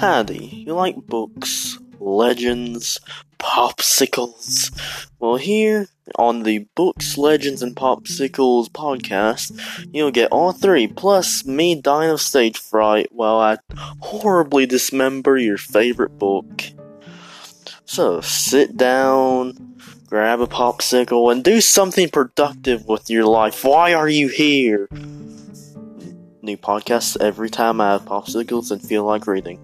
Howdy, you like books, legends, popsicles? Well, here on the Books, Legends, and Popsicles podcast, you'll get all three, plus me dying of stage fright while I horribly dismember your favorite book. So, sit down, grab a popsicle, and do something productive with your life. Why are you here? New podcasts every time I have popsicles and feel like reading.